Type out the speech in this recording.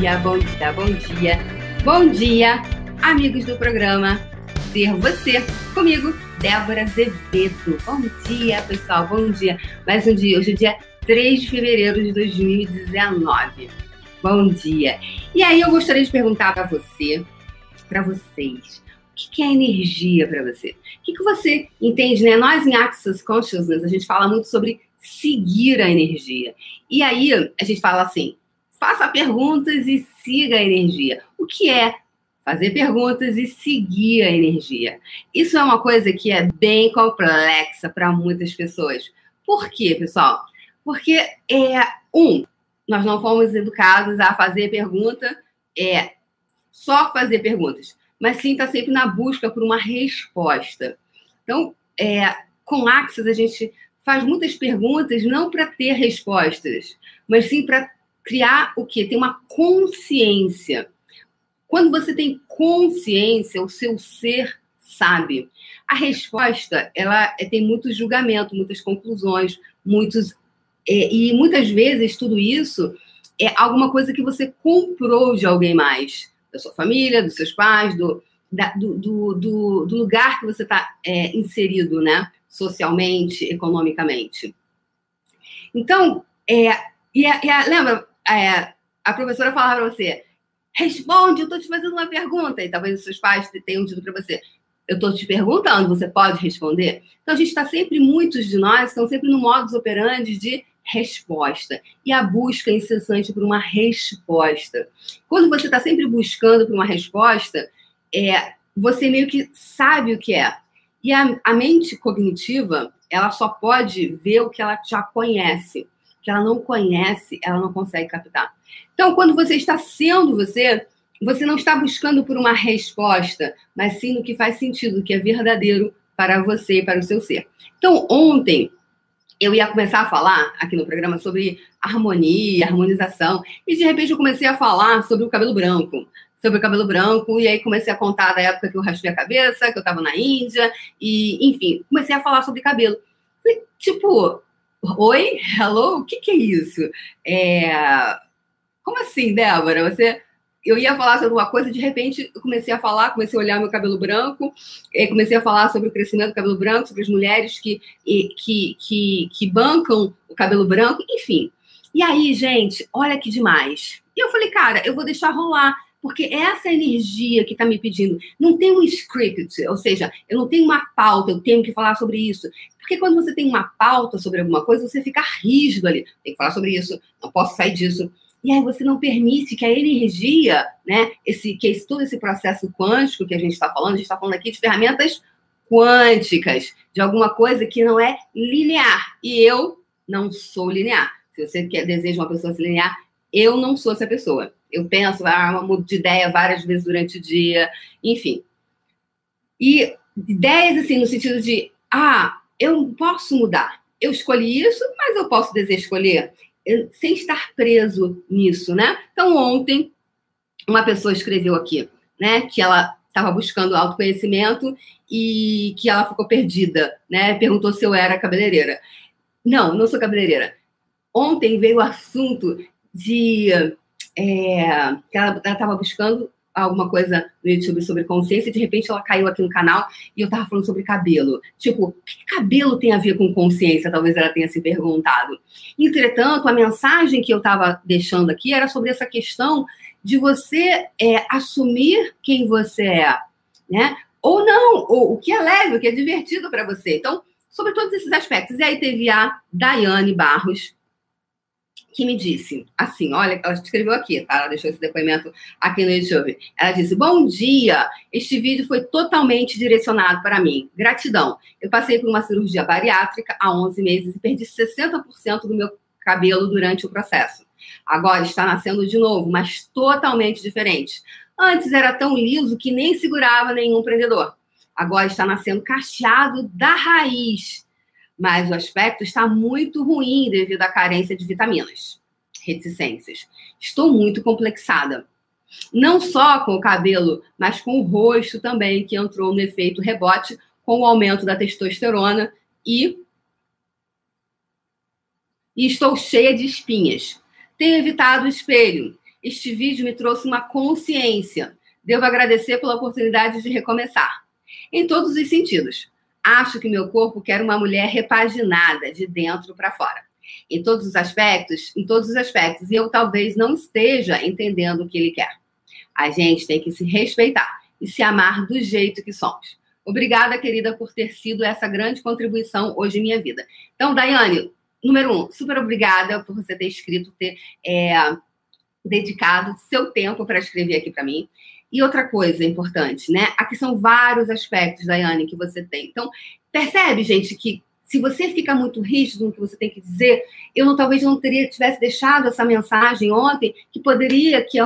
dia, bom dia, bom dia. Bom dia, amigos do programa Ser Você. Comigo, Débora Azevedo. Bom dia, pessoal, bom dia. Mais um dia, hoje é dia 3 de fevereiro de 2019. Bom dia. E aí eu gostaria de perguntar para você, para vocês, o que é energia para você? O que, que você entende, né? Nós em Access Consciousness, a gente fala muito sobre seguir a energia. E aí a gente fala assim, faça perguntas e siga a energia. O que é fazer perguntas e seguir a energia? Isso é uma coisa que é bem complexa para muitas pessoas. Por quê, pessoal? Porque é um, nós não fomos educados a fazer pergunta, é só fazer perguntas, mas sim estar tá sempre na busca por uma resposta. Então, é, com Axis a gente faz muitas perguntas não para ter respostas, mas sim para criar o quê? Ter uma consciência. Quando você tem consciência, o seu ser sabe. A resposta, ela é, tem muito julgamento, muitas conclusões, muitos é, e muitas vezes tudo isso é alguma coisa que você comprou de alguém mais, da sua família, dos seus pais, do, da, do, do, do, do, lugar que você está é, inserido, né? Socialmente, economicamente. Então, é, e, a, e a, lembra, é, a professora falava para você, responde, eu estou te fazendo uma pergunta, e talvez os seus pais tenham dito para você, eu estou te perguntando, você pode responder? Então, a gente está sempre, muitos de nós estão sempre no modus operandi de resposta e a busca incessante por uma resposta. Quando você está sempre buscando por uma resposta, é, você meio que sabe o que é. E a, a mente cognitiva, ela só pode ver o que ela já conhece que ela não conhece, ela não consegue captar. Então, quando você está sendo você, você não está buscando por uma resposta, mas sim no que faz sentido, que é verdadeiro para você e para o seu ser. Então, ontem eu ia começar a falar aqui no programa sobre harmonia, harmonização, e de repente eu comecei a falar sobre o cabelo branco. Sobre o cabelo branco, e aí comecei a contar da época que eu raspei a cabeça, que eu estava na Índia, e enfim, comecei a falar sobre cabelo. Falei, tipo, Oi? Hello? O que, que é isso? É... Como assim, Débora? Você eu ia falar sobre uma coisa, de repente eu comecei a falar, comecei a olhar meu cabelo branco, comecei a falar sobre o crescimento do cabelo branco, sobre as mulheres que, que, que, que bancam o cabelo branco, enfim. E aí, gente, olha que demais. E eu falei, cara, eu vou deixar rolar porque essa energia que está me pedindo não tem um script, ou seja, eu não tenho uma pauta, eu tenho que falar sobre isso. Porque quando você tem uma pauta sobre alguma coisa, você fica rígido ali. Tem que falar sobre isso, não posso sair disso. E aí você não permite que a energia, né, esse, que esse, todo esse processo quântico que a gente está falando, a gente está falando aqui de ferramentas quânticas, de alguma coisa que não é linear. E eu não sou linear. Se você quer, deseja uma pessoa linear, eu não sou essa pessoa. Eu penso, ah, mudo de ideia várias vezes durante o dia, enfim. E ideias, assim, no sentido de, ah, eu posso mudar. Eu escolhi isso, mas eu posso desescolher, sem estar preso nisso, né? Então, ontem, uma pessoa escreveu aqui, né, que ela estava buscando autoconhecimento e que ela ficou perdida, né? Perguntou se eu era cabeleireira. Não, não sou cabeleireira. Ontem veio o assunto de é, que ela estava buscando alguma coisa no YouTube sobre consciência e de repente ela caiu aqui no canal e eu estava falando sobre cabelo. Tipo, o que cabelo tem a ver com consciência? Talvez ela tenha se perguntado. Entretanto, a mensagem que eu estava deixando aqui era sobre essa questão de você é, assumir quem você é, né? Ou não, ou o que é leve, o que é divertido para você. Então, sobre todos esses aspectos. E aí teve a Daiane Barros, que me disse assim: olha, ela escreveu aqui, tá? Ela deixou esse depoimento aqui no YouTube. Ela disse: Bom dia, este vídeo foi totalmente direcionado para mim. Gratidão. Eu passei por uma cirurgia bariátrica há 11 meses e perdi 60% do meu cabelo durante o processo. Agora está nascendo de novo, mas totalmente diferente. Antes era tão liso que nem segurava nenhum prendedor. Agora está nascendo cacheado da raiz mas o aspecto está muito ruim devido à carência de vitaminas. Reticências. Estou muito complexada. Não só com o cabelo, mas com o rosto também, que entrou no efeito rebote com o aumento da testosterona e, e estou cheia de espinhas. Tenho evitado o espelho Este vídeo me trouxe uma consciência. Devo agradecer pela oportunidade de recomeçar. Em todos os sentidos. Acho que meu corpo quer uma mulher repaginada, de dentro para fora. Em todos os aspectos, em todos os aspectos, e eu talvez não esteja entendendo o que ele quer. A gente tem que se respeitar e se amar do jeito que somos. Obrigada, querida, por ter sido essa grande contribuição hoje em minha vida. Então, Daiane, número um, super obrigada por você ter escrito, ter é, dedicado seu tempo para escrever aqui para mim. E outra coisa importante, né? Aqui são vários aspectos, Daiane, que você tem. Então, percebe, gente, que se você fica muito rígido no que você tem que dizer, eu não, talvez não teria tivesse deixado essa mensagem ontem, que poderia, que